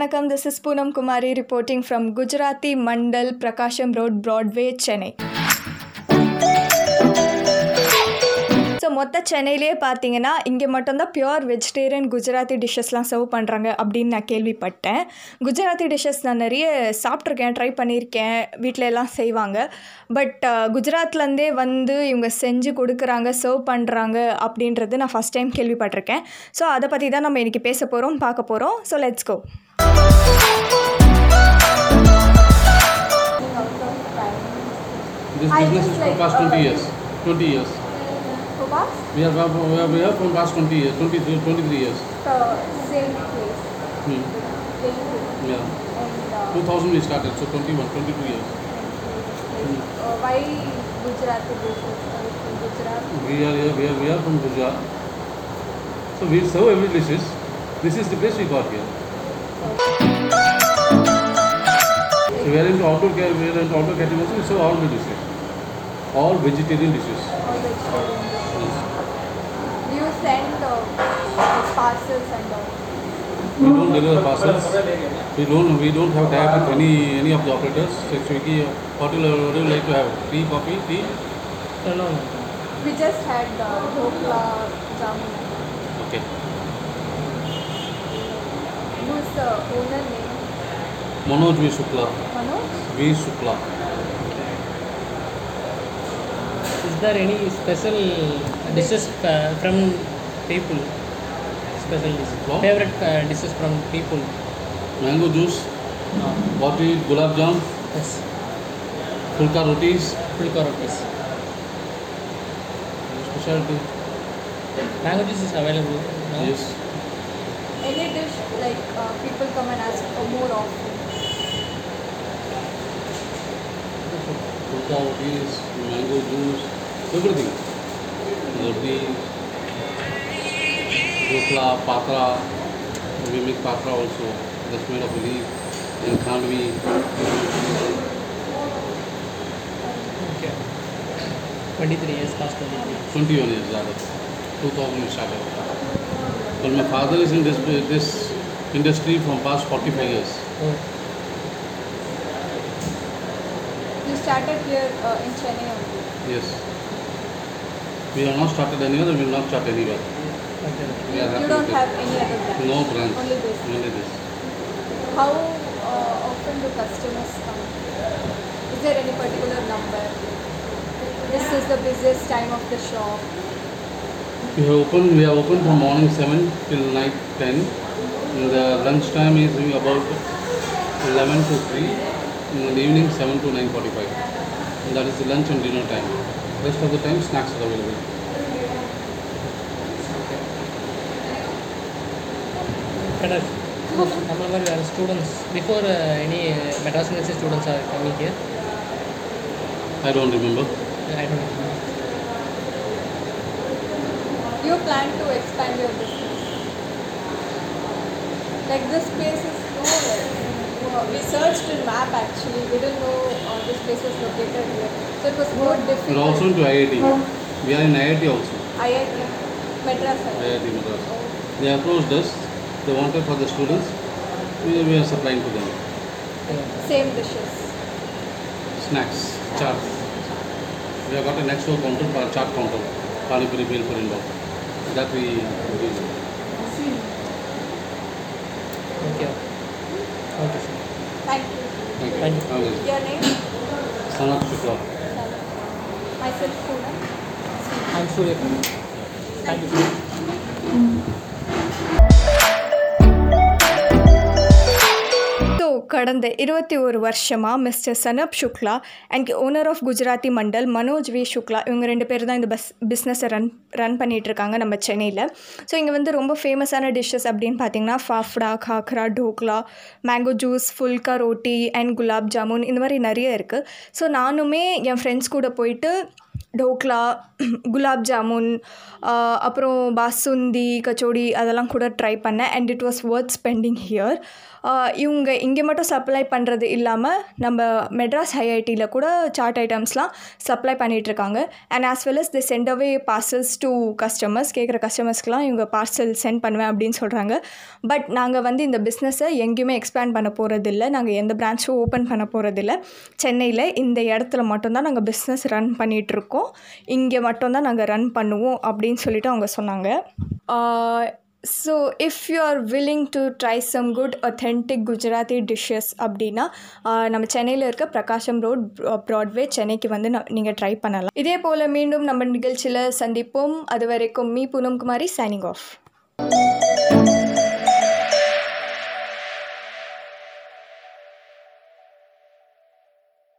வணக்கம். This is Poonam Kumari reporting from Gujarati Mandal Prakasam road Broadway Chennai so மொத்த சென்னையிலே பார்த்தீங்கன்னா இங்கே மட்டும்தான் பியூர் வெஜிடேரியன் குஜராத்தி டிஷ்ஷஸ்லாம் சர்வ் பண்ணுறாங்க அப்படின்னு நான் கேள்விப்பட்டேன். குஜராத்தி டிஷ்ஷஸ் நான் நிறைய சாப்பிட்ருக்கேன் ட்ரை பண்ணியிருக்கேன் வீட்டில எல்லாம் செய்வாங்க. பட் uh, குஜராத்லேருந்தே வந்து இவங்க செஞ்சு கொடுக்குறாங்க சர்வ் பண்ணுறாங்க அப்படின்றது நான் ஃபஸ்ட் டைம் கேள்விப்பட்டிருக்கேன். ஸோ அதை பற்றி தான் நம்ம இன்றைக்கி பேச போகிறோம் பார்க்க போகிறோம் so let's go This I business is like, for past 20 uh, years. 20 years. We are, we are, we are from past 20 years, 23, 23 years. same place, Hmm. Yeah. and 2000 we started, so 21, 22 years. why Gujarati dishes Gujarat? We are, here- we are, we are from Gujarat. So we serve every dishes. This is the place we got here. So we are into outdoor, ca- we are into outdoor category, so all the dishes. All vegetarian dishes. All vegetarian dishes. Do you send uh, parcels and all? We don't deliver parcels. We don't we don't have tie with any any of the operators. So Swiggy, what will you like to have? Tea, coffee, tea? No, no. We just had uh, dhokla, jamun. Okay. Who's the owner name? Manoj V. Shukla. Manoj? V. Shukla. Is there any special dishes uh, from people? Special dishes. What? Favorite uh, dishes from people? Mango juice, roti, gulab jam, Yes. fulka rotis. Pulka rotis. Specialty. Mango juice is available. No? Yes. Any dish like uh, people come and ask for more often. Fulka rotis, mango juice, Prakriti Prakriti रोकला पात्रा विमित Patra also दशमी रखी खानवी twenty one year ज़्यादा two thousand start but my father is in this this industry from past forty five years We have not started anywhere. We will not start anywhere. Okay. We are You don't with have any other branch. No branch. Only this. Only this. How uh, often do customers come? Is there any particular number? This is the busiest time of the shop. We have open. We are open from morning 7 till night 10. And the lunch time is about 11 to 3. In the evening 7 to 9:45. And that is the lunch and dinner time. Rest of the time snacks are available. Some of our students, before uh, any uh, Madras University students are coming here, I don't remember. I don't know. You plan to expand your business. Like this place is uh, we searched in map actually. We didn't know uh, this place was located here. So it was more difficult. We are difficult. also into IIT. We are in IIT also. IIT Madras. IIT Madras. They approached us. They wanted for the students. We, we are supplying to them. Same dishes. Snacks, chaat. We have got a next door counter for chaat counter. Pani Puri Bhel Puri. That we use. Okay. Okay, sir. Thank you. Thank you. Thank you. Have a nice day. Your name? Sanat Shukla. Myself Poonam. I'm Surya. Thank you. கடந்த இருபத்தி ஒரு வருஷமாக mister சனப் Shukla and owner of Gujarati Mandal Manoj V Shukla இவங்க ரெண்டு பேர் தான் இந்த bus பிஸ்னஸை ரன் ரன் பண்ணிகிட்ருக்காங்க நம்ம சென்னையில். ஸோ இங்கே வந்து ரொம்ப ஃபேமஸான டிஷ்ஷஸ் அப்படின்னு பார்த்தீங்கன்னா fafda khakhra dhokla mango juice phulka roti and gulab jamun இந்த மாதிரி நிறைய இருக்குது ஸோ நானுமே என் ஃப்ரெண்ட்ஸ் கூட போயிட்டு டோக்லா குலாப் ஜாமுன் அப்புறம் பாசுந்தி கச்சோடி அதெல்லாம் கூட ட்ரை பண்ணேன். And it was worth spending here இவங்க இங்கே மட்டும் சப்ளை பண்ணுறது இல்லாமல் நம்ம மெட்ராஸ் ஐஐடியில் கூட சாட் ஐட்டம்ஸ்லாம் சப்ளை பண்ணிகிட்ருக்காங்க and as well as they send away parcels to customers கேட்குற கஸ்டமர்ஸ்க்கெலாம் இவங்க பார்சல் சென்ட் பண்ணுவேன் அப்படின்னு சொல்கிறாங்க பட் நாங்கள் வந்து இந்த பிஸ்னஸை எங்கேயுமே எக்ஸ்பேண்ட் பண்ண போகிறதில்ல நாங்கள் எந்த பிரான்ச்சும் ஓப்பன் பண்ண போகிறதில்ல சென்னையில் இந்த இடத்துல மட்டும்தான் நாங்கள் பிஸ்னஸ் ரன் பண்ணிகிட்ருக்கோம் இங்கே மட்டும்தான் நாங்கள் ரன் பண்ணுவோம் அப்படின்னு சொல்லிட்டு அவங்க சொன்னாங்க. So if you are willing to try some good authentic Gujarati dishes அப்படின்னா நம்ம சென்னையில் இருக்க பிரகாஷம் ரோட் ப்ராட்வே சென்னைக்கு வந்து நீங்கள் ட்ரை பண்ணலாம். இதே போல் மீண்டும் நம்ம நிகழ்ச்சியில் சந்திப்போம். அது வரைக்கும் me. Poonam Kumari signing off